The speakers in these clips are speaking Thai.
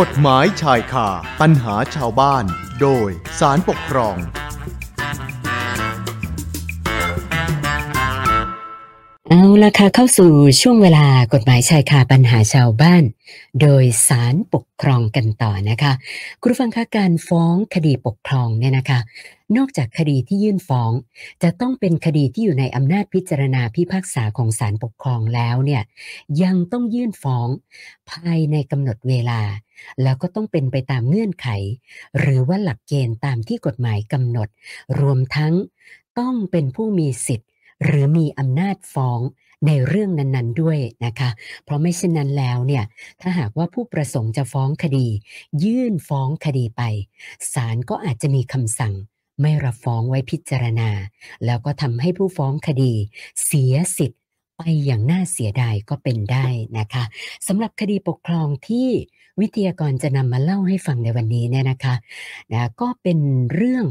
กฎหมายชายคาปัญหาชาวบ้าน โดยสารปกครอง เอาละค่ะเข้าสู่ช่วงเวลากฎหมายชายคาปัญหาชาวบ้าน โดยสารปกครองกันต่อนะคะคุณฟังคะการฟ้องคดีปกครองเนี่ยนะคะ นอกจากคดีที่ยื่นฟ้อง จะต้องเป็นคดีที่อยู่ในอำนาจพิจารณาพิพากษาของศาลปกครองแล้วเนี่ยยังต้องยื่นฟ้องภายในกำหนดเวลา แล้วก็ต้องเป็นไปตามเงื่อนไข หรือว่าหลักเกณฑ์ตามที่กฎหมายกำหนด รวมทั้งต้องเป็นผู้มีสิทธิ์ หรือมีอำนาจฟ้องในเรื่องนั้น ๆ ด้วยนะคะ เพราะไม่เช่นนั้นแล้วเนี่ยถ้าหากว่าผู้ประสงค์จะฟ้องคดี ยื่นฟ้องคดีไปศาลก็อาจจะมีคำสั่งไม่รับฟ้องไว้พิจารณา แล้วก็ทำให้ผู้ฟ้องคดี เสียสิทธิ์ ไปอย่างน่าเสียดายก็เป็นได้นะคะสำหรับคดีปกครองที่วิทยากรจะนำมาเล่าให้ฟังในวันนี้เนี่ยนะคะนะก็เป็นเรื่อง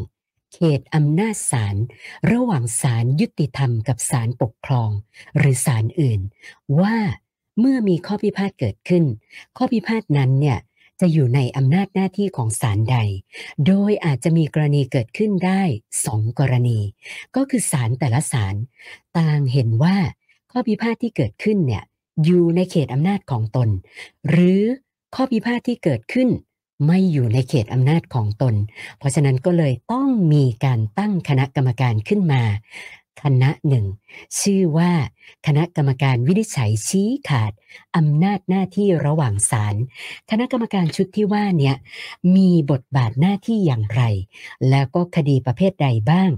เขตอำนาจศาลระหว่างศาลยุติธรรมกับศาลปกครอง หรือศาลอื่น ว่าเมื่อมีข้อพิพาทเกิดขึ้น ข้อพิพาทนั้นเนี่ยจะอยู่ในอำนาจหน้าที่ของศาลใด โดยอาจจะมีกรณีเกิดขึ้นได้สองกรณี ก็คือศาลแต่ละศาลต่างเห็นว่า ข้อพิพาทที่เกิดขึ้นเนี่ยอยู่ในเขตอำนาจของตน หรือข้อพิพาทที่เกิดขึ้น ไม่อยู่ในเขตอำนาจของตน เพราะฉะนั้นก็เลยต้องมีการตั้งคณะกรรมการขึ้นมา คณะหนึ่ง ชื่อว่า คณะกรรมการวินิจฉัยชี้ขาดอำนาจหน้าที่ระหว่างศาลคณะกรรมการชุดที่ว่าเนี่ยมีบทบาทหน้าที่อย่างไร แล้วก็คดีประเภทใดบ้าง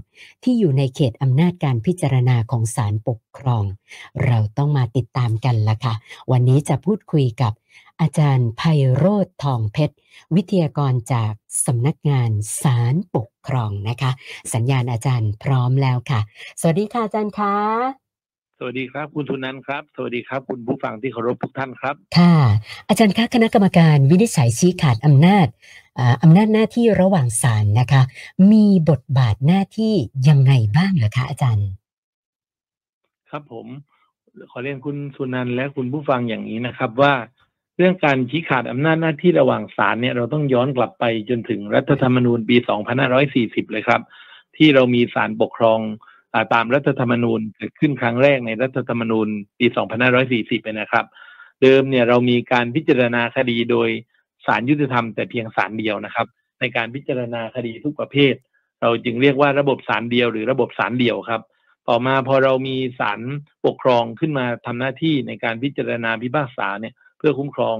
ที่อยู่ในเขตอำนาจการพิจารณาของศาลปกครอง เราต้องมาติดตามกันละค่ะ วันนี้จะพูดคุยกับ อาจารย์ไพโรธทองเพชร วิทยากรจากสำนักงานศาลปกครองนะคะ สัญญาณอาจารย์พร้อมแล้วค่ะ สวัสดีค่ะอาจารย์คะสวัสดีครับคุณทุนันท์ครับ สวัสดีครับ คุณผู้ฟังที่เคารพทุกท่านครับ ค่ะ อาจารย์คะคณะกรรมการวินิจฉัยชี้ขาดอำนาจอ่าอำนาจหน้าที่ระหว่างศาลนะคะ มีบทบาทหน้าที่ยังไงบ้างเหรอคะอาจารย์ ครับผม ขอเรียนคุณสุนันท์และคุณผู้ฟังอย่างนี้นะครับว่า เรื่องการชี้ขาดอำนาจหน้าที่ระหว่างศาลเนี่ยเราต้องย้อนกลับไปจนถึงรัฐธรรมนูญปี 2540 เลยครับ ที่เรามีศาลปกครองอตามรัฐธรรมนูญเกิดขึ้นครั้งแรกในรัฐธรรมนูญปี 2540เลยนะครับ เดิมเนี่ยเรามีการพิจารณาคดีโดยศาลยุติธรรมแต่เพียงศาลเดียวนะครับ ในการพิจารณาคดีทุกประเภท เราจึงเรียกว่าระบบศาลเดียวหรือระบบศาลเดียวครับ ต่อมาพอเรามีศาลปกครองขึ้นมาทำหน้าที่ในการพิจารณาพิพากษาเนี่ย พื่อคุ้มครอง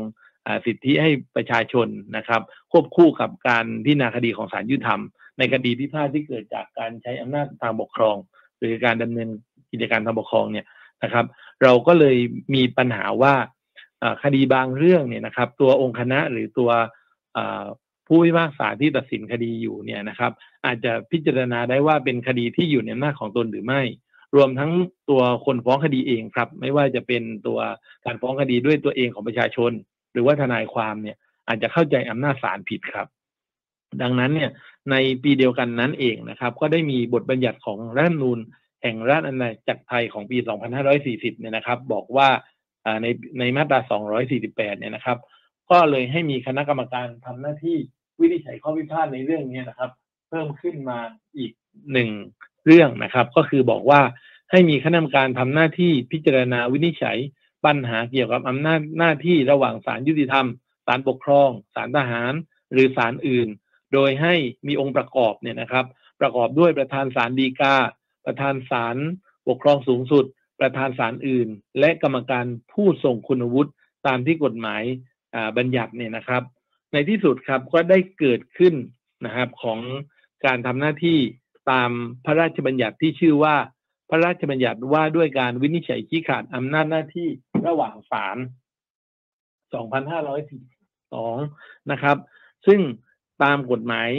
อสิทธิให้ประชาชนนะครับ ควบคู่กับการพิจารณาคดีของศาลยุติธรรม ในคดีพิพาทที่เกิดจากการใช้อำนาจทางปกครอง หรือการดำเนินกิจการทางปกครองเนี่ยนะครับ เราก็เลยมีปัญหาว่าคดีบางเรื่องเนี่ยนะครับ ตัวองค์คณะหรือตัวผู้พิพากษาที่ตัดสินคดีอยู่เนี่ยนะครับ อาจจะพิจารณาได้ว่าเป็นคดีที่อยู่ในอำนาจของตนหรือไม่ รวมทั้งตัวคนฟ้องคดีเองครับ ไม่ว่าจะเป็นตัวการฟ้องคดีด้วยตัวเองของประชาชน หรือว่าทนายความเนี่ย อาจจะเข้าใจอำนาจศาลผิดครับ ดังนั้นเนี่ยในปีเดียวกันนั้นเองนะครับ ก็ได้มีบทบัญญัติของรัฐธรรมนูญแห่งราชอาณาจักรไทยของปี 2540 เนี่ยนะครับ บอกว่าในในมาตรา 248 เนี่ยนะครับ ก็เลยให้มีคณะกรรมการทำหน้าที่วินิจฉัยข้อพิพาทในเรื่องนี้นะครับ เพิ่มขึ้นมาอีกหนึ่ง เรื่องนะครับ ก็คือบอกว่าให้มีคณะกรรมการทำหน้าที่พิจารณาวินิจฉัย ปัญหาเกี่ยวกับอำนาจหน้าที่ระหว่างศาลยุติธรรมศาลปกครองศาลทหาร หรือศาลอื่น โดยให้มีองค์ประกอบเนี่ยนะครับ ประกอบด้วยประธานศาลฎีกา ประธานศาลปกครองสูงสุด ประธานศาลอื่น และกรรมการผู้ทรงคุณวุฒิตามที่กฎหมายบัญญัติเนี่ยนะครับ ในที่สุดครับก็ได้เกิดขึ้นนะครับของการทำหน้าที่ ตามพระราชบัญญัติที่ชื่อว่า พระราชบัญญัติว่าด้วยการวินิจฉัยชี้ขาดอำนาจหน้าที่ระหว่างศาล2542นะครับ ซึ่งตามกฎหมาย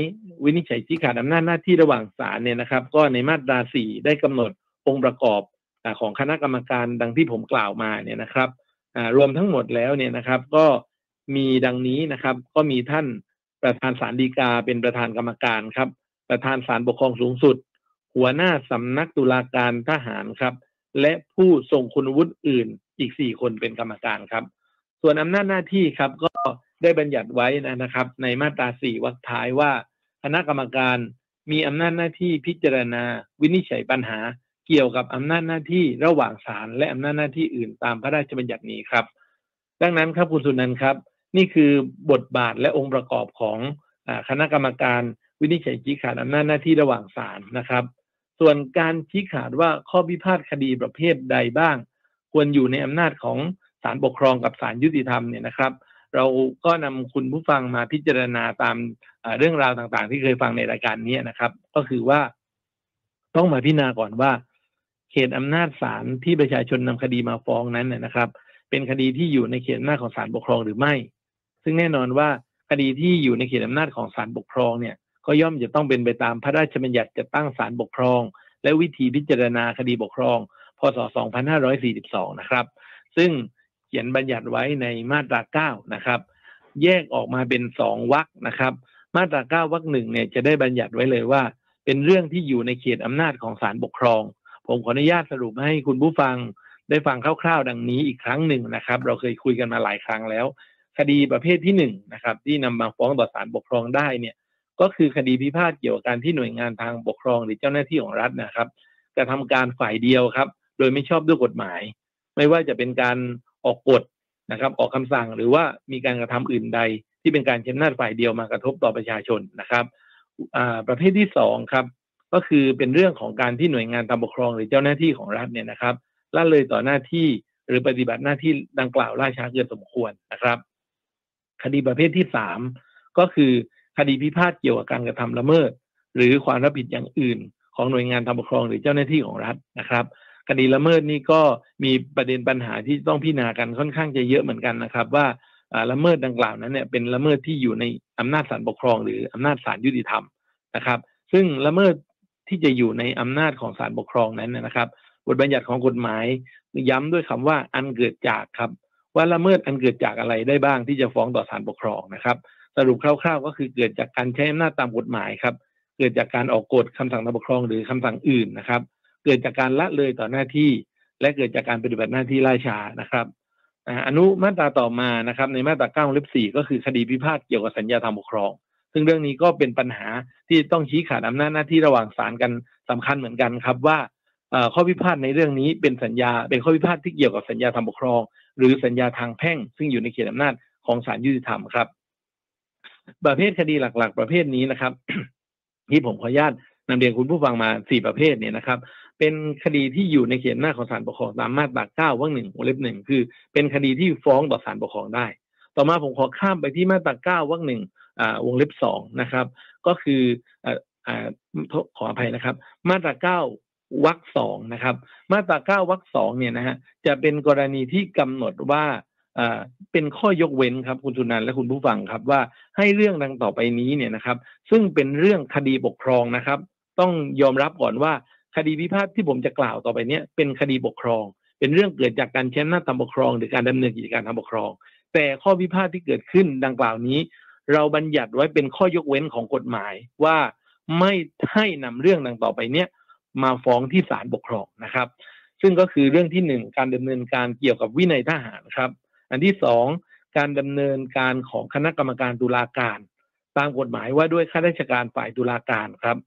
วินิจฉัยชี้ขาดอำนาจหน้าที่ระหว่างศาลเนี่ยนะครับ ก็ในมาตรา4ได้กำหนดองค์ประกอบของคณะกรรมการดังที่ผมกล่าวมาเนี่ยนะครับรวมทั้งหมดแล้วเนี่ยนะครับ ก็มีดังนี้นะครับ ก็มีท่านประธานศาลฎีกาเป็นประธานกรรมการครับ ประธานศาลปกครองสูงสุด หัวหน้าสำนักตุลาการทหารครับ และผู้ทรงคุณวุฒิอื่นอีกสี่คนเป็นกรรมการครับ ส่วนอำนาจหน้าที่ครับก็ได้บัญญัติไว้นะครับ ในมาตราสี่วรรคท้ายว่าคณะกรรมการมีอำนาจหน้าที่พิจารณา วินิจฉัยปัญหา เกี่ยวกับอำนาจหน้าที่ระหว่างศาลและอำนาจหน้าที่อื่นตามพระราชบัญญัตินี้ครับ ดังนั้นครับคุณสุนันท์ครับ นี่คือบทบาทและองค์ประกอบของอคณะกรรมการ วินิจฉัยชี้ขาดอำนาจหน้าที่ระหว่างศาลนะครับ ส่วนการชี้ขาดว่าข้อพิพาทคดีประเภทใดบ้าง ควรอยู่ในอำนาจของศาลปกครองกับศาลยุติธรรมเนี่ยนะครับ เราก็นำคุณผู้ฟังมาพิจารณาตามเรื่องราวต่างๆ ที่เคยฟังในรายการนี้นะครับ ก็คือว่าต้องมาพิจารณาก่อนว่า เขตอำนาจศาลที่ประชาชนนำคดีมาฟ้องนั้นนะครับ เป็นคดีที่อยู่ในเขตอำนาจของศาลปกครองหรือไม่ ซึ่งแน่นอนว่าคดีที่อยู่ในเขตอำนาจของศาลปกครองเนี่ย ก็ย่อมจะต้องเป็นไปตามพระราชบัญญัติจะตั้งศาลปกครอง และวิธีพิจารณาคดีปกครอง พศ 2542 นะครับ ซึ่งเขียนบัญญัติไว้ในมาตรา 9 นะครับ แยกออกมาเป็นสองวรรคนะครับ มาตรา 9 วรรคหนึ่งเนี่ยจะได้บัญญัติไว้เลยว่า เป็นเรื่องที่อยู่ในเขตอำนาจของศาลปกครอง ผมขออนุญาตสรุปให้คุณผู้ฟังได้ฟังคร่าวๆ ดังนี้อีกครั้งหนึ่งนะครับ เราเคยคุยกันมาหลายครั้งแล้ว คดีประเภทที่หนึ่งนะครับ ที่นำมาฟ้องต่อศาลปกครองได้เนี่ย ก็คือคดีพิพาทเกี่ยวกับการที่หน่วยงานทางปกครองหรือเจ้าหน้าที่ของรัฐนะครับกระทำการฝ่ายเดียวครับ โดยไม่ชอบด้วยกฎหมาย ไม่ว่าจะเป็นการออกกฎนะครับ ออกคำสั่งหรือว่ามีการกระทำอื่นใด ที่เป็นการเช้มนาจฝ่ายเดียวมากระทบต่อประชาชนนะครับประเภทที่สองครับก็คือเป็นเรื่องของการที่หน่วยงานทางปกครองหรือเจ้าหน้าที่ของรัฐเนี่ยนะครับละเลยต่อหน้าที่หรือปฏิบัติหน้าที่ดังกล่าวล่าช้าเกินสมควรนะครับ คดีประเภทที่สามก็คือ คดีพิพาทเกี่ยวกับการกระทำละเมิด หรือความรับผิดอย่างอื่น ของหน่วยงานทางปกครองหรือเจ้าหน้าที่ของรัฐนะครับคดีละเมิดนี่ก็มีประเด็นปัญหาที่ต้องพิจารณากันค่อนข้างจะเยอะเหมือนกันนะครับ ว่าละเมิดดังกล่าวนั้นเนี่ยเป็นละเมิดที่อยู่ในอำนาจศาลปกครอง หรืออำนาจศาลยุติธรรมนะครับ ซึ่งละเมิดที่จะอยู่ในอำนาจของศาลปกครองนั้นนะครับ บทบัญญัติของกฎหมาย ย้ำด้วยคำว่าอันเกิดจากครับ ว่าละเมิดอันเกิดจากอะไรได้บ้างที่จะฟ้องต่อศาลปกครองนะครับ สรุปคร่าวๆ ก็คือเกิดจากการใช้อำนาจตามกฎหมายครับ เกิดจากการออกกฎคำสั่งทางปกครองหรือคำสั่งอื่นนะครับ เกิดจากการละเลยต่อหน้าที่ และเกิดจากการปฏิบัติหน้าที่ล่าช้านะครับอนุมาตราต่อมานะครับ ในมาตราเก้าเล็บสี่ก็คือคดีพิพาทเกี่ยวกับสัญญาทางปกครอง ซึ่งเรื่องนี้ก็เป็นปัญหาที่ต้องชี้ขาดอำนาจหน้าที่ระหว่างศาลกันสำคัญเหมือนกันครับว่าข้อพิพาทในเรื่องนี้เป็นสัญญา เป็นข้อพิพาทที่เกี่ยวกับสัญญาทางปกครอง หรือสัญญาทางแพ่ง ซึ่งอยู่ในเขตอำนาจของศาลยุติธรรมครับ ประเภทคดีหลัก ๆ ประเภทนี้นะครับ ที่ผมขออนุญาตนำเรียนคุณผู้ฟังมาสี่ประเภทเนี่ยนะครับ เป็นคดีที่อยู่ในเขตหน้าของศาลปกครองตามมาตราเก้าวรรคหนึ่งวงเล็บหนึ่งคือ เป็นคดีที่ฟ้องต่อศาลปกครองได้ ต่อมาผมขอข้ามไปที่มาตราเก้าวรรคหนึ่งวงเล็บสองนะครับ ก็คือขออภัยนะครับ มาตราเก้าวรรคสองนะครับ มาตราเก้าวรรคสองเนี่ยนะฮะจะเป็นกรณีที่กำหนดว่า เป็นข้อยกเว้นครับคุณสุนันและคุณผู้ฟังครับว่าให้เรื่องดังต่อไปนี้เนี่ยนะครับ ซึ่งเป็นเรื่องคดีปกครองนะครับ ต้องยอมรับก่อนว่าคดีพิพาทที่ผมจะกล่าวต่อไปนี้เป็นคดีปกครอง เป็นเรื่องเกิดจากการใช้อำนาทางปกครอง หรือการดำเนินกิจการทางปกครอง แต่ข้อพิพาทที่เกิดขึ้นดังกล่าวนี้ เราบัญญัติไว้เป็นข้อยกเว้นของกฎหมายว่าไม่ให้นำเรื่องดังต่อไปเนี้ยมาฟ้องที่ศาลปกครองนะครับ ซึ่งก็คือเรื่องที่หนึ่งการดำเนินการเกี่ยวกับวินัยทหารครับ อันที่สองการดำเนินการของคณะกรรมการตุลาการ ตามกฎหมายว่าด้วยข้าราชการฝ่ายตุลาการครับ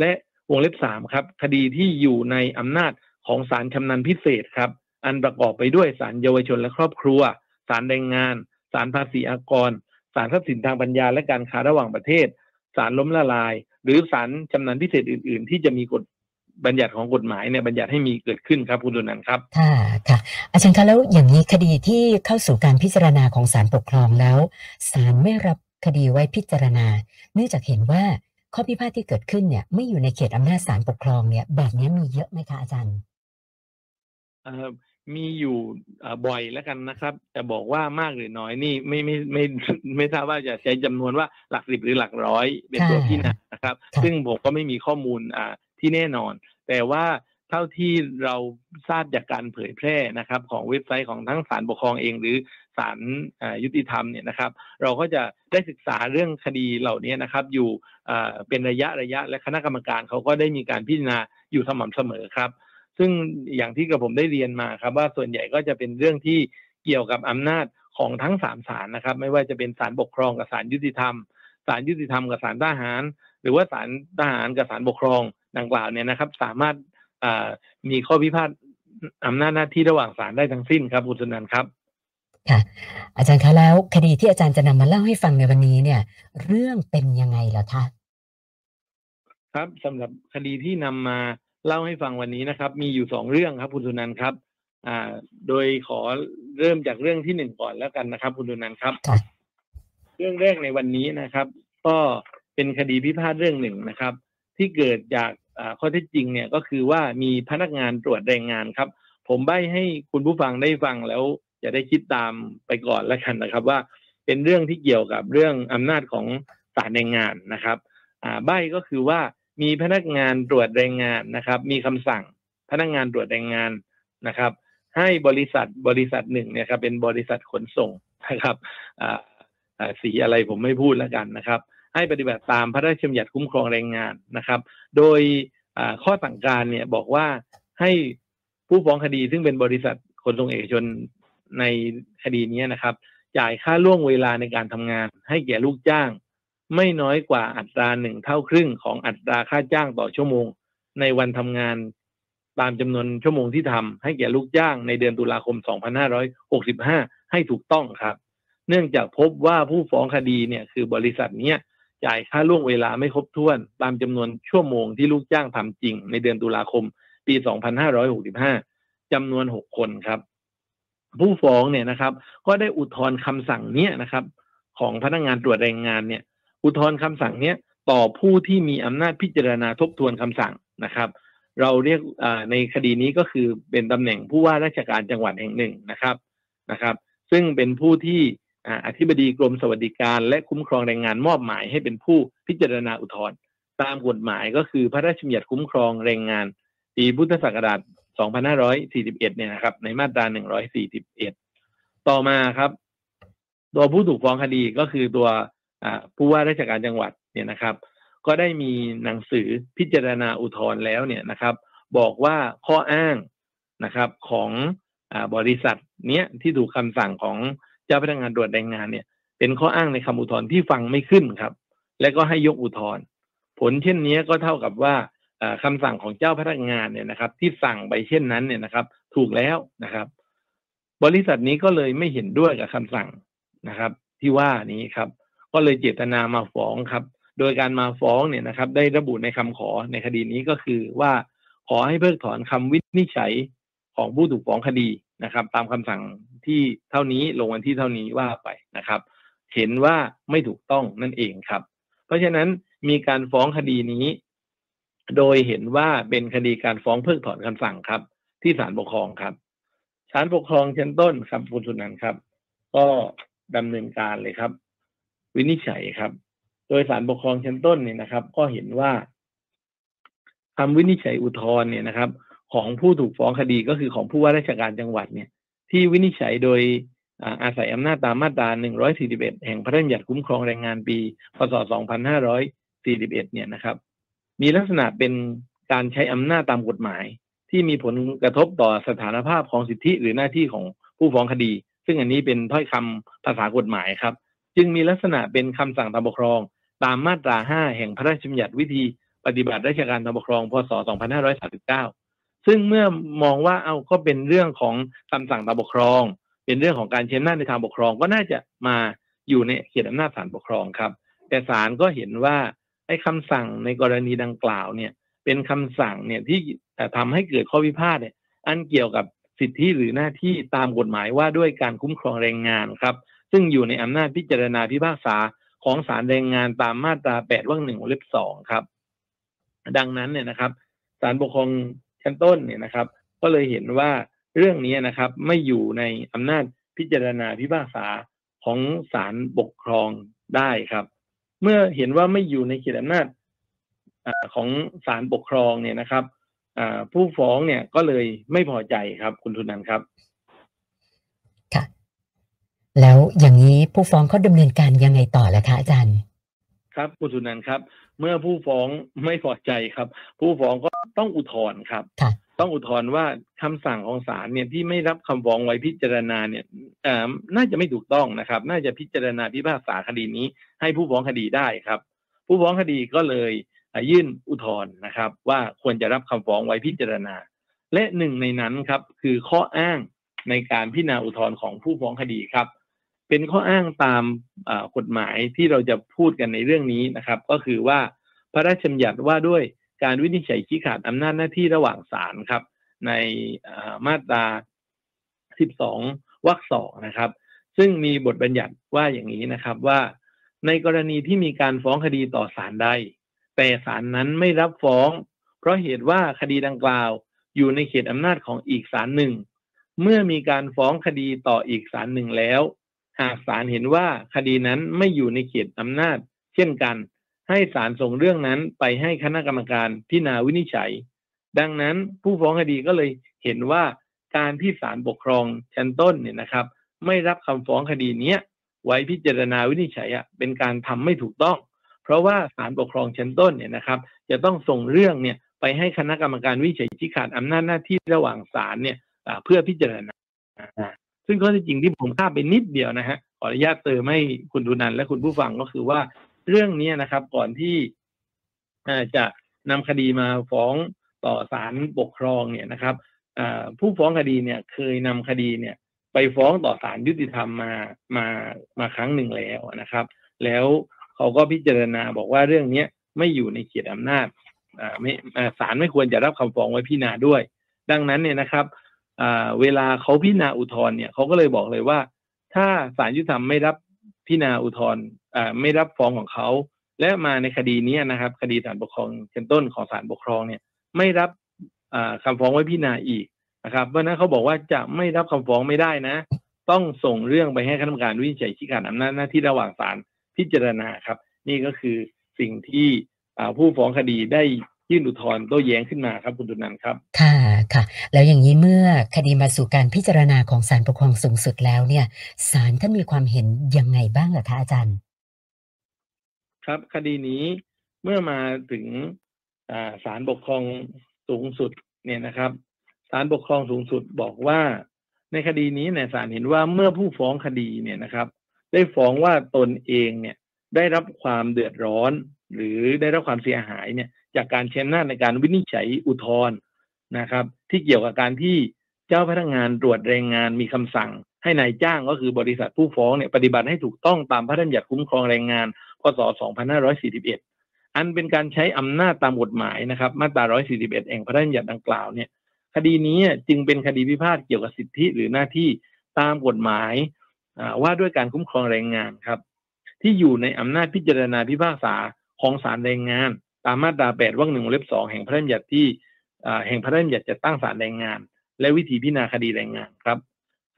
และวงเล็บสามครับคดีที่อยู่ในอำนาจของศาลชำนาญพิเศษครับ อันประกอบไปด้วยศาลเยาวชนและครอบครัวศาลแรงงานศาลภาษีอากรศาลทรัพย์สินทางปัญญาและการค้าระหว่างประเทศศาลล้มละลาย หรือศาลชำนาญพิเศษอื่น ๆ ที่จะมีกฎ บัญญัติของกฎหมายเนี่ยบัญญัติให้มีเกิดขึ้นครับคุณดุนันครับค่ะค่ะ อาจารย์คะแล้วอย่างนี้คดีที่เข้าสู่การพิจารณาของศาลปกครองแล้วศาลไม่รับคดีไว้พิจารณา เนื่องจากเห็นว่าข้อพิพาทที่เกิดขึ้นเนี่ยไม่อยู่ในเขตอำนาจศาลปกครองเนี่ยแบบนี้มีเยอะไหมคะอาจารย์มีอยู่บ่อยแล้วกันนะครับ แต่บอกว่ามากหรือน้อยนี่ไม่ไม่ไม่ไม่ทราบว่าจะใช้จำนวนว่าหลักสิบหรือหลักร้อยเป็นตัวพี่นะนะครับ ซึ่งผมก็ไม่มีข้อมูลอ่า ที่แน่นอน แต่ว่าเท่าที่เราทราบจากการเผยแพร่นะครับ ของเว็บไซต์ของทั้งศาลปกครองเอง หรือศาลยุติธรรมเนี่ยนะครับ เราก็จะได้ศึกษาเรื่องคดีเหล่านี้นะครับ อยู่เป็นระยะระยะและคณะกรรมการเขาก็ได้มีการพิจารณาอยู่สม่ำเสมอครับ ซึ่งอย่างที่กระผมได้เรียนมาครับ ว่าส่วนใหญ่ก็จะเป็นเรื่องที่เกี่ยวกับอำนาจของทั้งสามศาลนะครับ ไม่ว่าจะเป็นศาลปกครองกับศาลยุติธรรมศาลยุติธรรมกับศาลทหาร หรือว่าศาลทหารกับศาลปกครอง ดังกล่าวเนี่ยนะครับ สามารถมีข้อพิพาทอำนาจหน้าที่ระหว่างศาลได้ทั้งสิ้นครับคุณสุนันท์ครับค่ะ อาจารย์คะแล้วคดีที่อาจารย์จะนำมาเล่าให้ฟังในวันนี้เนี่ย เรื่องเป็นยังไงล่ะคะครับสำหรับคดีที่นำมาเล่าให้ฟังวันนี้นะครับ มีอยู่สองเรื่องครับคุณสุนันท์ครับอ่าโดยขอเริ่มจากเรื่องที่หนึ่งก่อนแล้วกันนะครับ คุณสุนันท์ครับ เรื่องแรกในวันนี้นะครับ ก็เป็นคดีพิพาทเรื่องหนึ่งนะครับ ที่เกิดจาก ข้อเท็จจริงเนี่ยก็คือว่ามีพนักงานตรวจแรงงานครับ ผมใบให้คุณผู้ฟังได้ฟังแล้วจะได้คิดตามไปก่อนแล้วกันนะครับ ว่าเป็นเรื่องที่เกี่ยวกับเรื่องอำนาจของศาลแรงงานนะครับใบก็คือว่ามีพนักงานตรวจแรงงานนะครับ มีคำสั่งพนักงานตรวจแรงงานนะครับ ให้บริษัทบริษัทหนึ่งเนี่ยครับเป็นบริษัทขนส่งนะครับสีอะไรผมไม่พูดแล้วกันนะครับ ให้ปฏิบัติตามพระราชบัญญัติคุ้มครองแรงงานนะครับ โดยข้อสั่งการเนี่ยบอกว่าให้ผู้ฟ้องคดีซึ่งเป็นบริษัทขนส่งเอกชนในคดีนี้นะครับ จ่ายค่าล่วงเวลาในการทำงาน ให้แก่ลูกจ้าง ไม่น้อยกว่าอัตราหนึ่งเท่าครึ่งของอัตราค่าจ้างต่อชั่วโมง ในวันทำงานตามจำนวนชั่วโมงที่ทำให้แก่ลูกจ้างในเดือนตุลาคม 2565 ให้ถูกต้องครับ เนื่องจากพบว่าผู้ฟ้องคดีเนี่ยคือบริษัทเนี้ย จ่ายค่าล่วงเวลาไม่ครบถ้วน ตามจำนวนชั่วโมงที่ลูกจ้างทำจริง ในเดือนตุลาคม ปี 2565จำนวน 6 คนครับ ผู้ฟ้องเนี่ยนะครับ ก็ได้อุทธรณ์คำสั่งเนี้ยนะครับ ของพนักงงานตรวจแรงงานเนี่ย อุทธรณ์คำสั่งเนี้ยต่อผู้ที่มีอำนาจพิจารณาทบทวนคำสั่งนะครับ เราเรียกในคดีนี้ก็คือเป็นตำแหน่งผู้ว่าราชการจังหวัดแห่งหนึ่งนะครับนะครับ ซึ่งเป็นผู้ที่ อธิบดีกรมสวัสดิการและคุ้มครองแรงงานมอบหมายให้เป็นผู้พิจารณาอุทธรณ์ตามกฎหมายก็คือพระราชบัญญัติคุ้มครองแรงงาน ปีพุทธศักราช 2541 เนี่ยนะครับ ในมาตรา 141 ต่อมาครับ ตัวผู้ถูกฟ้องคดีก็คือตัวผู้ว่าราชการจังหวัดเนี่ยนะครับ ก็ได้มีหนังสือพิจารณาอุทธรณ์แล้วเนี่ยนะครับ บอกว่าข้ออ้างนะครับของอบริษัทเนี้ยที่ถูกคำสั่งของ เจ้าพนักงานตรวจแรงงานเนี่ย เป็นข้ออ้างในคำอุทธรณ์ที่ฟังไม่ขึ้นครับ และก็ให้ยกอุทธรณ์ผลเช่นนี้ก็เท่ากับว่าคำสั่งของเจ้าพนักงานเนี่ยนะครับ ที่สั่งไปเช่นนั้นเนี่ยนะครับ ถูกแล้วนะครับ บริษัทนี้ก็เลยไม่เห็นด้วยกับคำสั่งนะครับ ที่ว่านี้ครับ ก็เลยเจตนามาฟ้องครับ โดยการมาฟ้องเนี่ยนะครับ ได้ระบุในคำขอในคดีนี้ก็คือว่าขอให้เพิกถอนคำวินิจฉัยของผู้ถูกฟ้องคดีนะครับ ตามคำสั่ง ที่เท่านี้ลงวันที่เท่านี้ว่าไปนะครับ เห็นว่าไม่ถูกต้องนั่นเองครับ เพราะฉะนั้นมีการฟ้องคดีนี้ โดยเห็นว่าเป็นคดีการฟ้องเพิกถอนคำสั่งครับ ที่ศาลปกครองครับศาลปกครองชั้นต้นครับคุณสุนันท์ครับ ก็ดำเนินการเลยครับ วินิจฉัยครับ โดยศาลปกครองชั้นต้นเนี่ยนะครับ ก็เห็นว่าคำวินิจฉัยอุทธรณ์เนี่ยนะครับ ของผู้ถูกฟ้องคดีก็คือของผู้ว่าราชการจังหวัดเนี่ย ที่วินิจฉัยโดยอาศัยอำนาจตามมาตรา 141 แห่งพระราชบัญญัติคุ้มครองแรงงานปี พศ 2541 เนี่ยนะครับ มีลักษณะเป็นการใช้อำนาจตามกฎหมาย ที่มีผลกระทบต่อสถานภาพของสิทธิหรือหน้าที่ของผู้ฟ้องคดี ซึ่งอันนี้เป็นถ้อยคำภาษากฎหมายครับ จึงมีลักษณะเป็นคำสั่งตามปกครอง ตามมาตรา 5 แห่งพระราชบัญญัติวิธีปฏิบัติราชการตามปกครอง พศ 2539 ซึ่งเมื่อมองว่าเอาก็เป็นเรื่องของคำสั่งตามปกครอง เป็นเรื่องของการเช้หน้าในทางปกครองก็น่าจะมาอยู่ในเขตอำนาจศาลปกครองครับ แต่ศาลก็เห็นว่าไอ้คำสั่งในกรณีดังกล่าวเนี่ย เป็นคำสั่งเนี่ยที่ทำให้เกิดข้อพิพาทเนี่ยอันเกี่ยวกับสิทธิหรือหน้าที่ตามกฎหมายว่าด้วยการคุ้มครองแรงงานครับ ซึ่งอยู่ในอำนาจพิจารณาพิพากษาของศาลแรงงานตามมาตรา8วรรคหนึ่งวงเล็บสองครับ ดังนั้นเนี่ยนะครับศาลปกครอง ชั้นต้นเนี่ยนะครับ ก็เลยเห็นว่าเรื่องนี้นะครับไม่อยู่ในอำนาจพิจารณาพิพากษาของศาลปกครองได้ครับ เมื่อเห็นว่าไม่อยู่ในเขตอำนาจของศาลปกครองเนี่ยนะครับผู้ฟ้องเนี่ยก็เลยไม่พอใจครับ คุณทุนันครับค่ะแล้วอย่างนี้ผู้ฟ้องเขาดำเนินการยังไงต่อล่ะคะอาจารย์ ครับคุณทุนันครับ เมื่อผู้ฟ้องไม่พอใจครับ ผู้ฟ้องก็ต้องอุทธรณ์ครับ ต้องอุทธรณ์ว่าคำสั่งของศาลเนี่ยที่ไม่รับคำฟ้องไว้พิจารณาเนี่ยเอ่อน่าจะไม่ถูกต้องนะครับ น่าจะพิจารณาพิพากษาคดีนี้ ให้ผู้ฟ้องคดีได้ครับ ผู้ฟ้องคดีก็เลยอะยื่นอุทธรณ์นะครับ ว่าควรจะรับคำฟ้องไว้พิจารณา และหนึ่งในนั้นครับ คือข้ออ้างในการพิจารณาอุทธรณ์ของผู้ฟ้องคดีครับ เป็นข้ออ้างตามกฎหมายที่เราจะพูดกันในเรื่องนี้นะครับ ก็คือว่าพระราชบัญญัติว่าด้วยการวินิจฉัยชี้ขาดอำนาจหน้าที่ระหว่างศาลครับ ในมาตรา 12 วรรคสองนะครับ ซึ่งมีบทบัญญัติว่าอย่างนี้นะครับว่า ในกรณีที่มีการฟ้องคดีต่อศาลใด แต่ศาลนั้นไม่รับฟ้อง เพราะเหตุว่าคดีดังกล่าวอยู่ในเขตอำนาจของอีกศาลหนึ่ง เมื่อมีการฟ้องคดีต่ออีกศาลหนึ่งแล้ว หากศาลเห็นว่าคดีนั้นไม่อยู่ในเขตอำนาจ เช่นกัน ให้ศาลส่งเรื่องนั้นไปให้คณะกรรมการพิจารณาวินิจฉัย ดังนั้นผู้ฟ้องคดีก็เลยเห็นว่าการที่ศาลปกครองชั้นต้นเนี่ยนะครับ ไม่รับคำฟ้องคดีเนี้ยไว้พิจารณาวินิจฉัยอะเป็นการทำไม่ถูกต้อง เพราะว่าศาลปกครองชั้นต้นเนี่ยนะครับ จะต้องส่งเรื่องเนี่ยไปให้คณะกรรมการวิจัยชี้ขาดอำนาจหน้าที่ระหว่างศาลเนี่ยเพื่อพิจารณา ซึ่งข้อเท็จจริงที่ผมข้ามไปนิดเดียวนะฮะขออนุญาตเติมให้คุณทุนันและคุณผู้ฟังก็คือว่าเรื่องนี้นะครับ ก่อนที่จะนำคดีมาฟ้องต่อศาลปกครองเนี่ยนะครับผู้ฟ้องคดีเนี่ยเคยนำคดีเนี่ยไปฟ้องต่อศาลยุติธรรมมามามาครั้งหนึ่งแล้วนะครับ แล้วเขาก็พิจารณาบอกว่าเรื่องเนี้ยไม่อยู่ในเขตอำนาจไม่ศาลไม่ควรจะรับคำฟ้องไว้พิจารณาด้วย ดังนั้นเนี่ยนะครับ เวลาเขาพิจารณาอุทธรณ์เนี่ยเขาก็เลยบอกเลยว่า ถ้าศาลยุติธรรมไม่รับพิจารณาอุทธรณ์ไม่รับฟ้องของเขา และมาในคดีนี้นะครับ คดีศาลปกครองชั้นต้นของศาลปกครองเนี่ยไม่รับอ่าคำฟ้องไว้พิจารณาอีกนะครับเพราะนั้นเขาบอกว่าจะไม่รับคำฟ้องไม่ได้นะ ต้องส่งเรื่องไปให้คณะกรรมการวินิจฉัยชี้ขาดอำนาจหน้าที่ระหว่างศาลพิจารณาครับ นี่ก็คือสิ่งที่ผู้ฟ้องคดีได้ ยื่นอุทธรณ์โต้แย้งขึ้นมาครับคุณตุนันท์ครับ ค่ะค่ะ แล้วอย่างนี้เมื่อคดีมาสู่การพิจารณาของศาลปกครองสูงสุดแล้วเนี่ยศาลท่านมีความเห็นยังไงบ้างเหรอคะอาจารย์ ครับคดีนี้เมื่อมาถึงอ่าศาลปกครองสูงสุดเนี่ยนะครับศาลปกครองสูงสุดบอกว่า ในคดีนี้เนี่ยศาลเห็นว่าเมื่อผู้ฟ้องคดีเนี่ยนะครับ ได้ฟ้องว่าตนเองเนี่ยได้รับความเดือดร้อน หรือได้รับความเสียหายเนี่ย จากการใช้อำนาจในการวินิจฉัยอุทธรณ์นะครับ ที่เกี่ยวกับการที่เจ้าพนักงานตรวจแรงงานมีคำสั่ง ให้นายจ้างก็คือบริษัทผู้ฟ้องเนี่ยปฏิบัติให้ถูกต้องตามพระราชบัญญัติคุ้มครองแรงงานพศ 2541 อันเป็นการใช้อำนาจตามกฎหมายนะครับ มาตรา 141 แห่งพระราชบัญญัติดังกล่าวเนี่ย คดีนี้จึงเป็นคดีพิพาทเกี่ยวกับสิทธิหรือหน้าที่ตามกฎหมายว่าด้วยการคุ้มครองแรงงานครับ ที่อยู่ในอำนาจพิจารณาพิพากษาของศาลแรงงาน ตามมาตรา8วรรคหนึ่งวงเล็บสองแห่งพระราชบัญญัติที่แห่งพระราชบัญญัติจัดตั้งศาลแรงงาน และวิธีพิจารณาคดีแรงงานครับ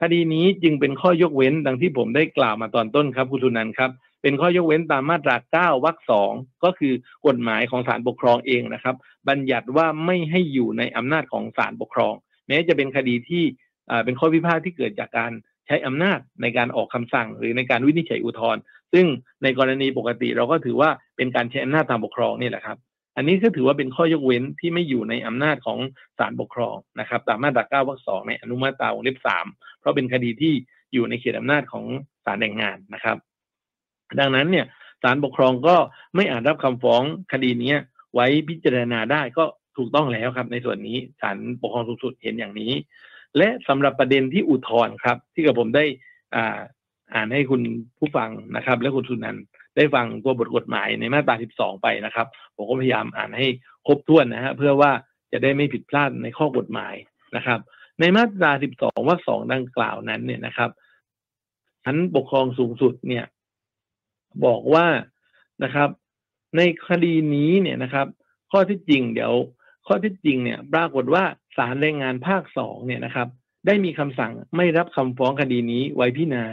คดีนี้จึงเป็นข้อยกเว้นดังที่ผมได้กล่าวมาตอนต้นครับคุณทุนันท์ครับ เป็นข้อยกเว้นตามมาตรา9วรรคสองก็คือกฎหมายของศาลปกครองเองนะครับ บัญญัติว่าไม่ให้อยู่ในอำนาจของศาลปกครอง แม้จะเป็นคดีที่เป็นข้อพิพาทที่เกิดจากการ ใช้อำนาจในการออกคำสั่งหรือในการวินิจฉัยอุทธรณ์ซึ่งในกรณีปกติเราก็ถือว่าเป็นการใช้อำนาจทางปกครองนี่แหละครับอันนี้ก็ถือว่าเป็นข้อยกเว้นที่ไม่อยู่ในอำนาจของศาลปกครองนะครับ ตามมาตรา9วรรคสองในอนุมาตราวงเล็บสามเพราะเป็นคดีที่อยู่ในเขตอำนาจของศาลแรงงานนะครับ ดังนั้นเนี่ยศาลปกครองก็ไม่อาจรับคำฟ้องคดีนี้ไว้พิจารณาได้ก็ถูกต้องแล้วครับ ในส่วนนี้ศาลปกครองสูงสุดเห็นอย่างนี้ และสำหรับประเด็นที่อุทธรณ์ครับ ที่กับผมได้อ่าอ่านให้คุณผู้ฟังนะครับ และคุณสุนันได้ฟังตัวบทกฎหมายในมาตรา 12 ไปนะครับ ผมก็พยายามอ่านให้ครบถ้วนนะฮะเพื่อว่าจะได้ไม่ผิดพลาดในข้อกฎหมายนะครับ ในมาตรา 12วรรคสองดังกล่าวนั้นเนี่ยนะครับศาลปกครองสูงสุดเนี่ย บอกว่านะครับ ในคดีนี้เนี่ยนะครับ ข้อที่จริงเดี๋ยว ข้อที่จริงเนี่ยปรากฏว่าศาลแรงงานภาคสองเนี่ยนะครับ ได้มีคำสั่งไม่รับคำฟ้องคดีนี้ไว้พิจารณา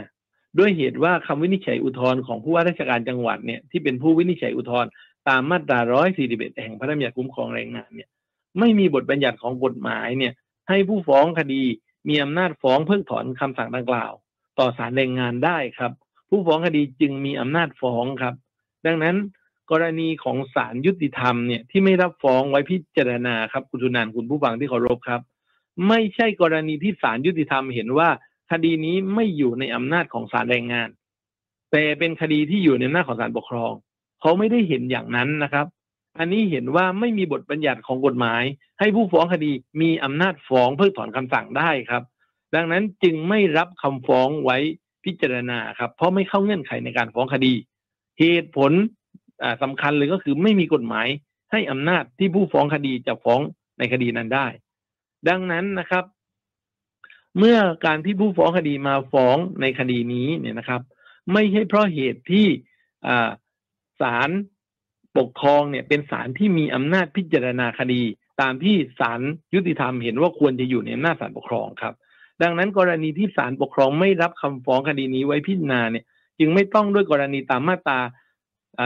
ด้วยเหตุว่าคำวินิจฉัยอุทธรณ์ของผู้ว่าราชการจังหวัดเนี่ยที่เป็นผู้วินิจฉัยอุทธรณ์ตามมาตรา 141 แห่งพระราชบัญญัติคุ้มครองแรงงานเนี่ยไม่มีบทบัญญัติของกฎหมายเนี่ยให้ผู้ฟ้องคดีมีอำนาจฟ้องเพิกถอนคำสั่งดังกล่าว ต่อศาลแรงงานได้ครับ ผู้ฟ้องคดีจึงมีอำนาจฟ้องครับ ดังนั้น กรณีของศาลยุติธรรมเนี่ยที่ไม่รับฟ้องไว้พิจารณาครับคุณสุนันคุณผู้ฟังที่เคารพครับ ไม่ใช่กรณีที่ศาลยุติธรรมเห็นว่าคดีนี้ไม่อยู่ในอำนาจของศาลแรงงาน แต่เป็นคดีที่อยู่ในอำนาจของศาลปกครอง เขาไม่ได้เห็นอย่างนั้นนะครับ อันนี้เห็นว่าไม่มีบทบัญญัติของกฎหมาย ให้ผู้ฟ้องคดีมีอำนาจฟ้องเพิกถอนคำสั่งได้ครับ ดังนั้นจึงไม่รับคำฟ้องไว้พิจารณาครับ เพราะไม่เข้าเงื่อนไขในการฟ้องคดี เหตุผล สำคัญเลยก็คือไม่มีกฎหมายให้อำนาจที่ผู้ฟ้องคดีจะฟ้องในคดีนั้นได้ ดังนั้นนะครับ เมื่อการที่ผู้ฟ้องคดีมาฟ้องในคดีนี้เนี่ยนะครับ ไม่ใช่เพราะเหตุที่ศาลปกครองเนี่ยเป็นศาลที่มีอำนาจพิจารณาคดี ตามที่ศาลยุติธรรมเห็นว่าควรจะอยู่ในอำนาจศาลปกครองครับ ดังนั้นกรณีที่ศาลปกครองไม่รับคำฟ้องคดีนี้ไว้พิจารณาเนี่ย จึงไม่ต้องด้วยกรณีตามมาตรา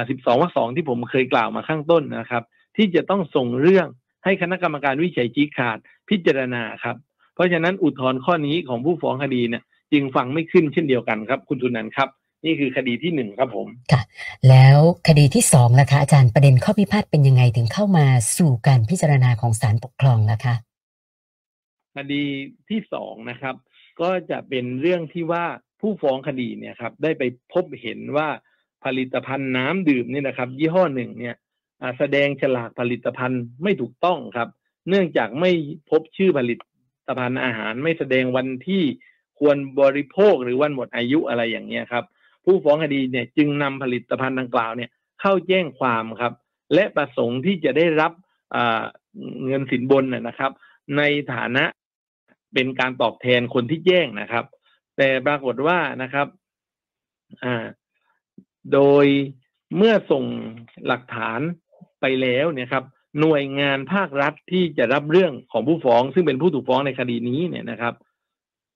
สิบสองวรรคสองที่ผมเคยกล่าวมาข้างต้นนะครับ ที่จะต้องส่งเรื่องให้คณะกรรมการวิจัยชี้ขาดพิจารณาครับ เพราะฉะนั้นอุทธรณ์ข้อนี้ของผู้ฟ้องคดีเนี่ยจึงฟังไม่ขึ้นเช่นเดียวกันครับ คุณทุนันครับ นี่คือคดีที่หนึ่งครับผมค่ะ แล้วคดีที่สองล่ะคะอาจารย์ประเด็นข้อพิพาทเป็นยังไงถึงเข้ามาสู่การพิจารณาของศาลปกครองล่ะคะคดีที่สองนะครับ ก็จะเป็นเรื่องที่ว่าผู้ฟ้องคดีเนี่ยครับ ได้ไปพบเห็นว่า ผลิตภัณฑ์น้ำดื่มนี่นะครับ ยี่ห้อหนึ่งเนี่ยแสดงฉลากผลิตภัณฑ์ไม่ถูกต้องครับ เนื่องจากไม่พบชื่อผลิตภัณฑ์อาหาร ไม่แสดงวันที่ควรบริโภคหรือวันหมดอายุอะไรอย่างเงี้ยครับ ผู้ฟ้องคดีเนี่ยจึงนำผลิตภัณฑ์ดังกล่าวเนี่ยเข้าแจ้งความครับ และประสงค์ที่จะได้รับเงินสินบนนะครับ ในฐานะเป็นการตอบแทนคนที่แจ้งนะครับ แต่ปรากฏว่านะครับอ่า โดยเมื่อส่งหลักฐานไปแล้วเนี่ยครับหน่วยงานภาครัฐที่จะรับเรื่องของผู้ฟ้อง ซึ่งเป็นผู้ถูกฟ้องในคดีนี้เนี่ยนะครับ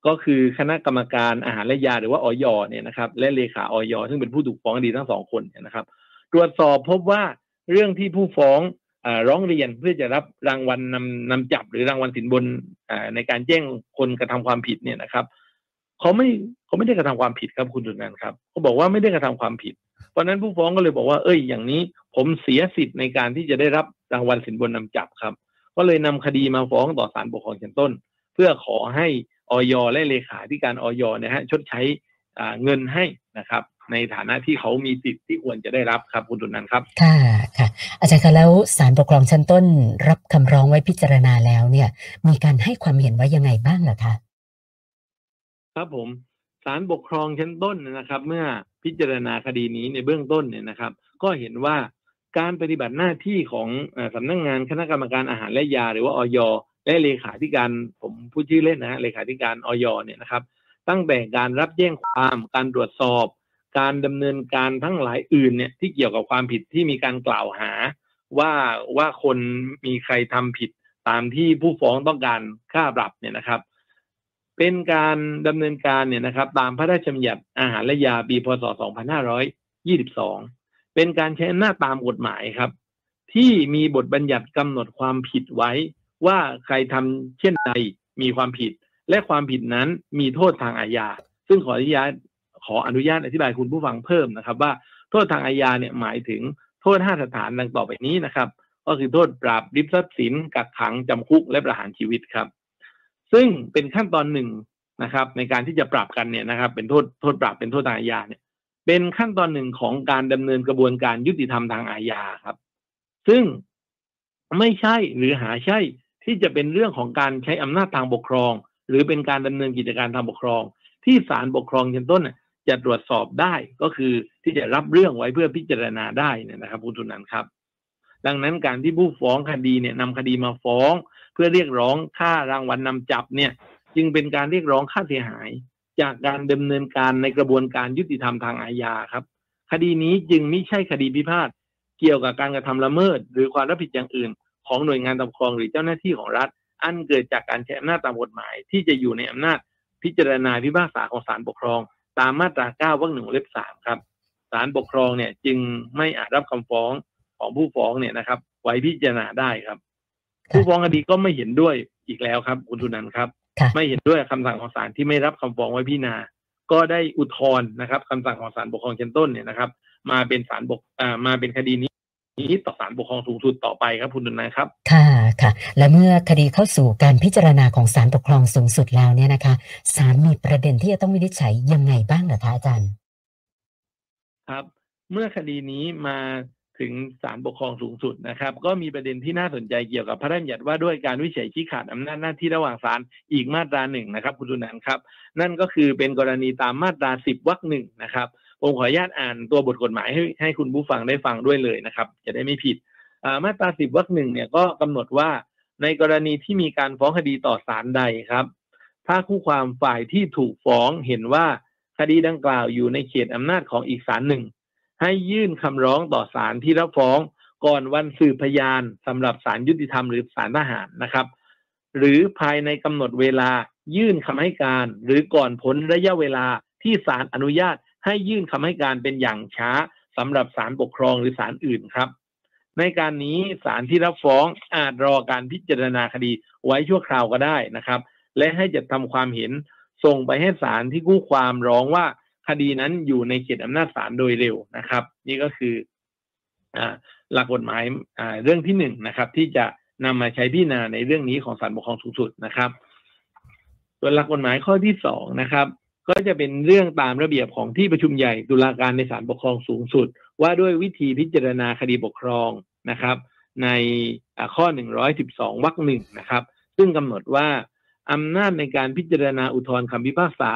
ก็คือคณะกรรมการอาหารและยาหรือว่าออยเนี่ยนะครับ และเลขาออยซึ่งเป็นผู้ถูกฟ้องคดีทั้งสองคนนะครับ ตรวจสอบพบว่าเรื่องที่ผู้ฟ้องอร้องเรียนเพื่อจะรับรางวัลนำนำจับหรือรางวัลสินบนในการแจ้งคนกระทำความผิดเนี่ยนะครับเขาไม่เขาไม่ได้กระทำความผิดครับคุณจุนันครับเขาบอกว่าไม่ได้กระทำความผิด เพราะนั้นผู้ฟ้องก็เลยบอกว่าเอ้ยอย่างนี้ผมเสียสิทธิ์ในการที่จะได้รับรางวัลสินบนนำจับครับ ก็เลยนำคดีมาฟ้องต่อศาลปกครองชั้นต้น เพื่อขอให้ออยและเลขาธิการออยนะฮะชดใช้เงินให้นะครับ ในฐานะที่เขามีสิทธิ์ที่ควรจะได้รับครับคุณตุนันครับค่ะค่ะ อาจารย์คะแล้วศาลปกครองชั้นต้น รับคำร้องไว้พิจารณาแล้วเนี่ย มีการให้ความเห็นว่ายังไงบ้างล่ะคะครับผมศาลปกครองชั้นต้นนะครับ เมื่อ พิจารณาคดีนี้ในเบื้องต้นเนี่ยนะครับ ก็เห็นว่าการปฏิบัติหน้าที่ของสำนักงงานคณะกรรมการอาหารและยา หรือว่าออยและเลขาธิการผมพูดชื่อเล่นนะฮะเลขาธิการออยเนี่ยนะครับ ตั้งแต่การรับแจ้งความการตรวจสอบ การดำเนินการทั้งหลายอื่นเนี่ยที่เกี่ยวกับความผิดที่มีการกล่าวหา ว่าว่าคนมีใครทำผิดตามที่ผู้ฟ้องต้องการค่าปรับเนี่ยนะครับ เป็นการดำเนินการเนี่ยนะครับ ตามพระราชบัญญัติอาหารและยาปีพศ 2522 เป็นการใช้อำนาจตามกฎหมายครับ ที่มีบทบัญญัติกำหนดความผิดไว้ ว่าใครทำเช่นใดมีความผิด และความผิดนั้นมีโทษทางอาญา ซึ่งขออนุญาตขออนุญาตอธิบายคุณผู้ฟังเพิ่มนะครับ ว่าโทษทางอาญาเนี่ยหมายถึงโทษห้าสถานดังต่อไปนี้นะครับ ก็คือโทษปราบริบทรัพย์สินกักขังจำคุกและประหารชีวิตครับ ซึ่งเป็นขั้นตอนหนึ่งนะครับ ในการที่จะปรับกันเนี่ยนะครับ เป็นโทษโทษปรับเป็นโทษทางอาญาเนี่ย เป็นขั้นตอนหนึ่งของการดำเนินกระบวนการยุติธรรมทางอาญาครับ ซึ่งไม่ใช่หรือหาใช่ที่จะเป็นเรื่องของการใช้อำนาจทางปกครอง หรือเป็นการดำเนินกิจการทางปกครอง ที่ศาลปกครองชั้นต้นจะตรวจสอบได้ก็คือที่จะรับเรื่องไว้เพื่อพิจารณาได้นี่นะครับคุณทุนันครับ ดังนั้นการที่ผู้ฟ้องคดีเนี่ยนำคดีมาฟ้อง เพื่อเรียกร้องค่ารางวัลนนำจับเนี่ยจึงเป็นการเรียกร้องค่าเสียหาย จากการดำเนินการในกระบวนการยุติธรรมทางอาญาครับ คดีนี้จึงไม่ใช่คดีพิพาทเกี่ยวกับการกระทำละเมิด หรือความรับผิดอย่างอื่น ของหน่วยงานปกครองหรือเจ้าหน้าที่ของรัฐ อันเกิดจากการใช้อำนาจตามกฎหมาย ที่จะอยู่ในอำนาจพิจารณาพิพากษาของศาลปกครอง ตามมาตรา 9 วรรคหนึ่งเล็บสามครับศาลปกครองเนี่ยจึงไม่อาจรับคำฟ้องของผู้ฟ้องเนี่ยนะครับ ไว้พิจารณาได้ครับ ผู้ฟ้องคดีก็ไม่เห็นด้วยอีกแล้วครับ คุณทุนันครับ ไม่เห็นด้วยคำสั่งของศาลที่ไม่รับคำฟ้องไว้พิจารณา ก็ได้อุทธรณ์นะครับคำสั่งของศาลปกครองชั้นต้นเนี่ยนะครับ มาเป็นศาลบกอ่ามาเป็นคดีนี้นี้ต่อศาลปกครองสูงสุดต่อไปครับคุณดุนันครับ ค่ะค่ะ และเมื่อคดีเข้าสู่การพิจารณาของศาลปกครองสูงสุดแล้วเนี่ยนะคะศาลมีประเด็นที่จะต้องวินิจฉัยยังไงบ้างเหรอคะอาจารย์ ครับ เมื่อคดีนี้มา ถึงศาลปกครองสูงสุดนะครับ ก็มีประเด็นที่น่าสนใจเกี่ยวกับพระราชบัญญัติว่าด้วยการวิจัยชี้ขาดอำนาจหน้าที่ระหว่างศาลอีกมาตราหนึ่งนะครับ คุณดุนันครับ นั่นก็คือเป็นกรณีตามมาตราสิบวรรคหนึ่งนะครับผมขออนุญาตอ่านตัวบทกฎหมายให้ให้คุณผู้ฟังได้ฟังด้วยเลยนะครับ จะได้ไม่ผิดมาตราสิบวรรคหนึ่งเนี่ยก็กำหนดว่าในกรณีที่มีการฟ้องคดีต่อศาลใดครับ ถ้าคู่ความฝ่ายที่ถูกฟ้องเห็นว่าคดีดังกล่าวอยู่ในเขตอำนาจของอีกศาลหนึ่ง ให้ยื่นคำร้องต่อศาลที่รับฟ้องก่อนวันสืบพยานสำหรับศาลยุติธรรมหรือศาลทหารนะครับ หรือภายในกำหนดเวลายื่นคำให้การ หรือก่อนพ้นระยะเวลาที่ศาลอนุญาต ให้ยื่นคำให้การเป็นอย่างช้าสำหรับศาลปกครองหรือศาลอื่นครับ ในการนี้ศาลที่รับฟ้องอาจรอการพิจารณาคดีไว้ชั่วคราวก็ได้นะครับ และให้จัดทำความเห็นส่งไปให้ศาลที่คู่ความร้องว่า คดีนั้นอยู่ในเขตอำนาจศาลโดยเร็วนะครับ นี่ก็คืออหลักกฎหมายเรื่องที่หนึ่งนะครับ ที่จะนำมาใช้พิจารณาในเรื่องนี้ของศาลปกครองสูงสุดนะครับ ส่วนหลักกฎหมายข้อที่สองนะครับ ก็จะเป็นเรื่องตามระเบียบของที่ประชุมใหญ่ตุลาการในศาลปกครองสูงสุด ว่าด้วยวิธีพิจารณาคดีปกครองนะครับ ในอ่าข้อ 112วรรคหนึ่งนะครับ ซึ่งกำหนดว่าอำนาจในการพิจารณาอุทธรณ์คำพิพากษา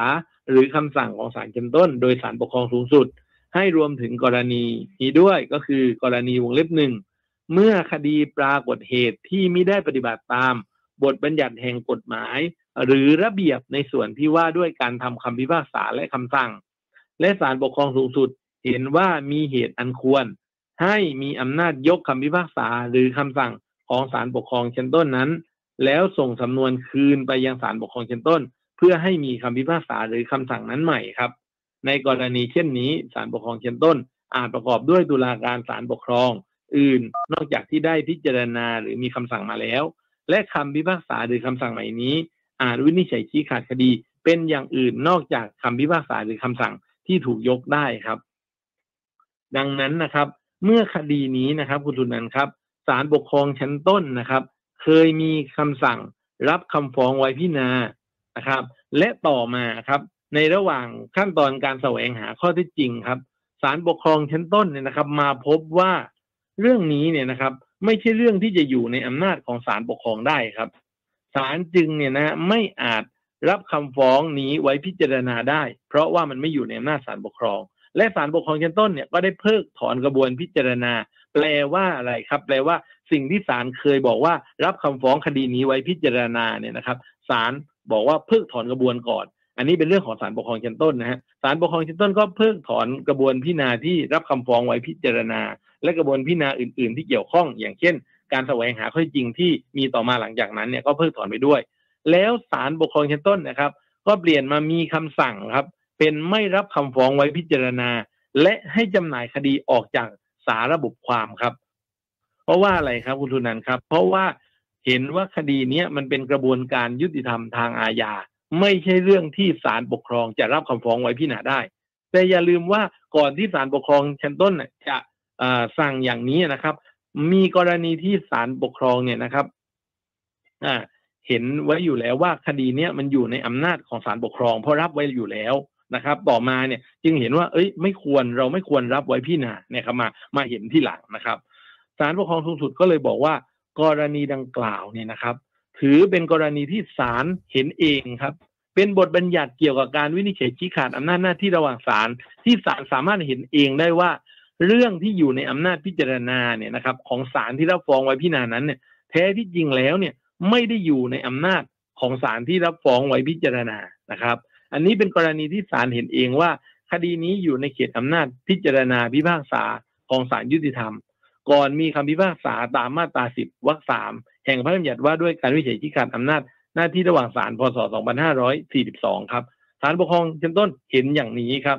หรือคำสั่งของศาลชั้นต้น โดยศาลปกครองสูงสุด ให้รวมถึงกรณีนี้ด้วยก็คือกรณีวงเล็บหนึ่งเมื่อคดีปรากฏเหตุที่ไม่ได้ปฏิบัติตาม บทบัญญัติแห่งกฎหมาย หรือระเบียบในส่วนที่ว่าด้วยการทำคำพิพากษาและคำสั่ง และศาลปกครองสูงสุดเห็นว่ามีเหตุอันควร ให้มีอำนาจยกคำพิพากษาหรือคำสั่งของศาลปกครองชั้นต้นนั้น แล้วส่งสำนวนคืนไปยังศาลปกครองชั้นต้น เพื่อให้มีคำพิพากษาหรือคำสั่งนั้นใหม่ครับ ในกรณีเช่นนี้ศาลปกครองเชั้นต้น อาจประกอบด้วยตุลาการศาลปกครอง อื่นนอกจากที่ได้พิจารณาหรือมีคำสั่งมาแล้ว และคำพิพากษาหรือคำสั่งใหม่นี้ อาจวินิจฉัยชี้ขาดคดี เป็นอย่างอื่นนอกจากคำพิพากษาหรือคำสั่งที่ถูกยกได้ครับ ดังนั้นนะครับ เมื่อคดีนี้นะครับคุณทุนันครับศาลปกครองชั้นต้นนะครับ เคยมีคำสั่งรับคำฟ้องไว้พิจารณา นะครับ และต่อมาครับ ในระหว่างขั้นตอนการแสวงหาข้อเท็จจริงครับศาลปกครองชั้นต้นเนี่ยนะครับ มาพบว่าเรื่องนี้เนี่ยนะครับ ไม่ใช่เรื่องที่จะอยู่ในอำนาจของศาลปกครองได้ครับศาลจึงเนี่ยนะไม่อาจรับคำฟ้องนี้ไว้พิจารณาได้ เพราะว่ามันไม่อยู่ในอำนาจศาลปกครอง และศาลปกครองชั้นต้นเนี่ยก็ได้เพิกถอนกระบวนพิจารณา แปลว่าอะไรครับ แปลว่าสิ่งที่ศาลเคยบอกว่ารับคำฟ้องคดีนี้ไว้พิจารณาเนี่ยนะครับศาล บอกว่าเพิกถอนกระบวนก่อน อันนี้เป็นเรื่องของศาลปกครองชั้นต้นนะฮะศาลปกครองชั้นต้นก็เพิกถอนกระบวนพิจารณาที่รับคำฟ้องไว้พิจารณา และกระบวนพิจารณาอื่น ๆ ที่เกี่ยวข้อง อย่างเช่น การแสวงหาข้อจริงที่มีต่อมาหลังจากนั้นเนี่ยก็เพิกถอนไปด้วย แล้วศาลปกครองชั้นต้นนะครับ ก็เปลี่ยนมามีคำสั่งครับ เป็นไม่รับคำฟ้องไว้พิจารณา และให้จำหน่ายคดีออกจากสาระบบความครับ เพราะว่าอะไรครับคุณทุนันครับ เพราะว่า เห็นว่าคดีนี้มันเป็นกระบวนการยุติธรรมทางอาญา ไม่ใช่เรื่องที่ศาลปกครองจะรับคำฟ้องไว้พิจารณาได้ แต่อย่าลืมว่าก่อนที่ศาลปกครองชั้นต้นจะสั่งอย่างนี้นะครับ มีกรณีที่ศาลปกครองเนี่ยนะครับเห็นไว้อยู่แล้วว่าคดีเนี้ยมันอยู่ในอำนาจของศาลปกครอง เพราะรับไว้อยู่แล้วนะครับ ต่อมาเนี่ยจึงเห็นว่า เอ้ย ไม่ควรเราไม่ควรรับไว้พิจารณาเนี่ยครับมามาเห็นที่หลังนะครับศาลปกครองสูงสุดก็เลยบอกว่า กรณีดังกล่าวเนี่ยนะครับ ถือเป็นกรณีที่ศาลเห็นเองครับ เป็นบทบัญญัติเกี่ยวกับการวินิจฉัยชี้ขาดอำนาจหน้าที่ระหว่างศาลที่ศาลสามารถเห็นเองได้ว่า เรื่องที่อยู่ในอำนาจพิจารณาเนี่ยนะครับ ของศาลที่รับฟ้องไว้พิจารณานั้นเนี่ย แท้ที่จริงแล้วเนี่ยไม่ได้อยู่ในอำนาจของศาลที่รับฟ้องไว้พิจารณานะครับ อันนี้เป็นกรณีที่ศาลเห็นเองว่า คดีนี้อยู่ในเขตอำนาจพิจารณาพิพากษาของศาลยุติธรรม ก่อนมีคำพิพากษาตามมาตราสิบวรรคสามแห่งพระราชบัญญัติว่าด้วยการวิจัยชี้ขาดอำนาจหน้าที่ระหว่างศาลพศ 2542 ครับศาลปกครองชั้นต้นเห็นอย่างนี้ครับ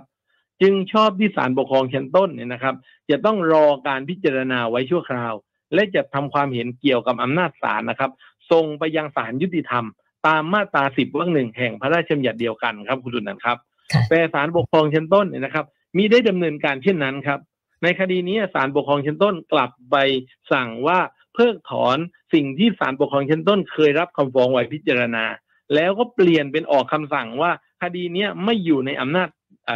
จึงชอบที่ศาลปกครองชั้นต้นเนี่ยนะครับ จะต้องรอการพิจารณาไว้ชั่วคราว และจะทำความเห็นเกี่ยวกับอำนาจศาลนะครับส่งไปยังศาลยุติธรรม ตามมาตราสิบวรรคหนึ่งแห่งพระราชบัญญัติเดียวกันครับคุณดุนันครับค่ะแต่ศาลปกครองชั้นต้นเนี่ยนะครับมีได้ดำเนินการเช่นนั้นครับ ในคดีนี้ศาลปกครองชั้นต้นกลับไปสั่งว่าเพิกถอนสิ่งที่ศาลปกครองชั้นต้น เคยรับคำฟ้องไว้พิจารณา แล้วก็เปลี่ยนเป็นออกคำสั่งว่าคดีนี้ไม่อยู่ในอำนาจ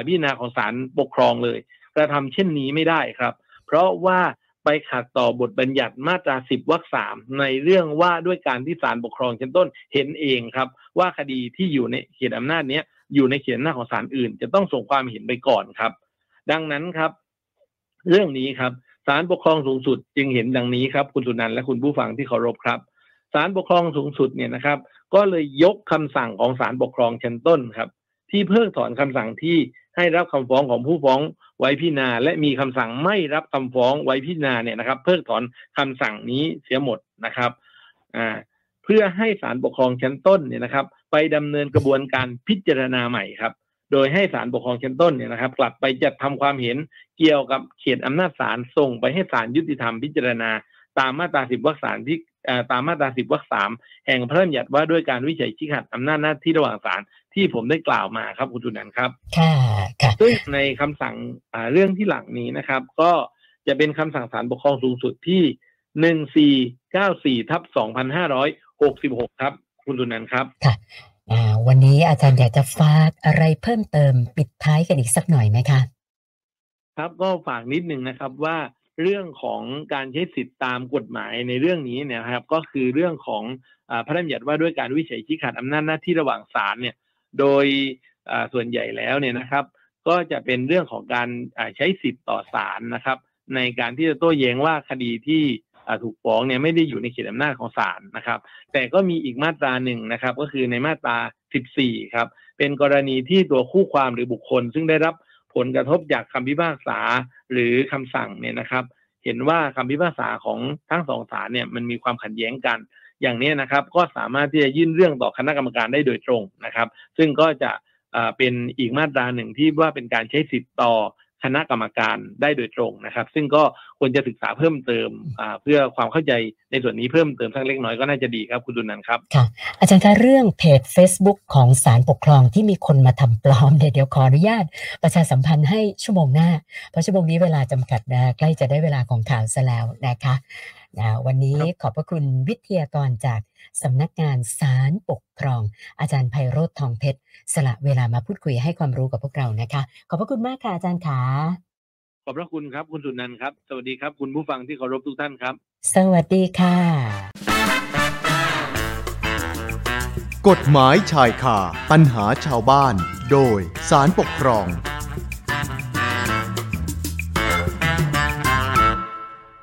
พิจารณาของศาลปกครองเลยกระทำเช่นนี้ไม่ได้ครับ เพราะว่าไปขัดต่อบทบัญญัติมาตราสิบวรรคสามในเรื่องว่าด้วยการที่ศาลปกครองชั้นต้นเห็นเองครับ ว่าคดีที่อยู่ในเขตอำนาจนี้อยู่ในเขตอำนาจของศาลอื่น จะต้องส่งความเห็นไปก่อนครับ ดังนั้นครับ เรื่องนี้ครับศาลปกครองสูงสุดจึงเห็นดังนี้ครับ คุณสุนันท์และคุณผู้ฟังที่เคารพครับศาลปกครองสูงสุดเนี่ยนะครับ ก็เลยยกคำสั่งของศาลปกครองชั้นต้นครับ ที่เพิกถอนคำสั่งที่ให้รับคำฟ้องของผู้ฟ้องไว้พิจารณาและมีคำสั่งไม่รับคำฟ้องไว้พิจารณาเนี่ยนะครับ เพิกถอนคำสั่งนี้เสียหมดนะครับอ่าเพื่อให้ศาลปกครองชั้นต้นเนี่ยนะครับ ไปดำเนินกระบวนการพิจารณาใหม่ครับ โดยให้ศาลปกครองชั้นต้นเนี่ยนะครับ กลับไปจัดทำความเห็น เกี่ยวกับเขตอำนาจศาลส่งไปให้ศาลยุติธรรมพิจารณา ตามมาตราสิบวรรคสามที่ตามมาตราสิบวรรคสามแห่งพระราชบัญญัติว่าด้วยการวิจัยชี้ขาดอำนาจหน้าที่ระหว่างศาลที่ผมได้กล่าวมาครับคุณจุนันครับค่ะค่ะซึ่งในคำสั่งเรื่องที่หลังนี้นะครับ ก็จะเป็นคำสั่งศาลปกครองสูงสุดที่หนึ่งสี่เก้าสี่ทับสองพันห้าร้อยหกสิบหกครับ คุณจุนันครับค่ะวันนี้อาจารย์อยากจะฝากอะไรเพิ่มเติมปิดท้ายกันอีกสักหน่อยไหมคะ ครับก็ฝากนิดนึงนะครับว่าเรื่องของการใช้สิทธิตามกฎหมายในเรื่องนี้เนี่ยครับก็คือเรื่องของพระราชบัญญัติว่าด้วยการวิจัยชี้ขาดอำนาจหน้าที่ระหว่างศาลเนี่ยโดยส่วนใหญ่แล้วเนี่ยนะครับ ก็จะเป็นเรื่องของการใช้สิทธิ์ต่อศาลนะครับ ในการที่จะโต้แย้งว่าคดีที่ถูกฟ้องเนี่ยไม่ได้อยู่ในเขตอำนาจของศาลนะครับ แต่ก็มีอีกมาตราหนึ่งนะครับ ก็คือในมาตรา 14 ครับ เป็นกรณีที่ตัวคู่ความหรือบุคคล ซึ่งได้รับ ผลกระทบจากคำพิพากษาหรือคำสั่งเนี่ยนะครับ เห็นว่าคำพิพากษาของทั้งสองศาลเนี่ยมันมีความขัดแย้งกัน อย่างนี้นะครับก็สามารถที่จะยื่นเรื่องต่อคณะกรรมการได้โดยตรงนะครับ ซึ่งก็จะเป็นอีกมาตราหนึ่งที่ว่าเป็นการใช้สิทธิ์ต่อ คณะกรรมการได้โดยตรงนะครับ ซึ่งก็ควรจะศึกษาเพิ่มเติมเพื่อความเข้าใจในส่วนนี้เพิ่มเติมสักเล็กน้อยก็น่าจะดีครับคุณดุนันครับค่ะอาจารย์คะเรื่องเพจ Facebook ของศาลปกครองที่มีคนมาทำปลอมเดี๋ยวขออนุญาต ประชาสัมพันธ์ให้ชั่วโมงหน้า เพราะชั่วโมงนี้เวลาจำกัดนะใกล้จะได้เวลาของข่าวซะแล้วนะคะ นะวันนี้ขอบพระคุณวิทยากรจากสำนักงานศาลปกครอง อาจารย์ไพโรธทองเพชร สละเวลามาพูดคุยให้ความรู้กับพวกเรานะคะ ขอบพระคุณมากค่ะอาจารย์ขาขอบพระคุณครับ คุณสุนันท์ครับ สวัสดีครับ คุณผู้ฟังที่เคารพทุกท่านครับ สวัสดีค่ะ กฎหมายชายคาปัญหาชาวบ้าน โดยสารปกครอง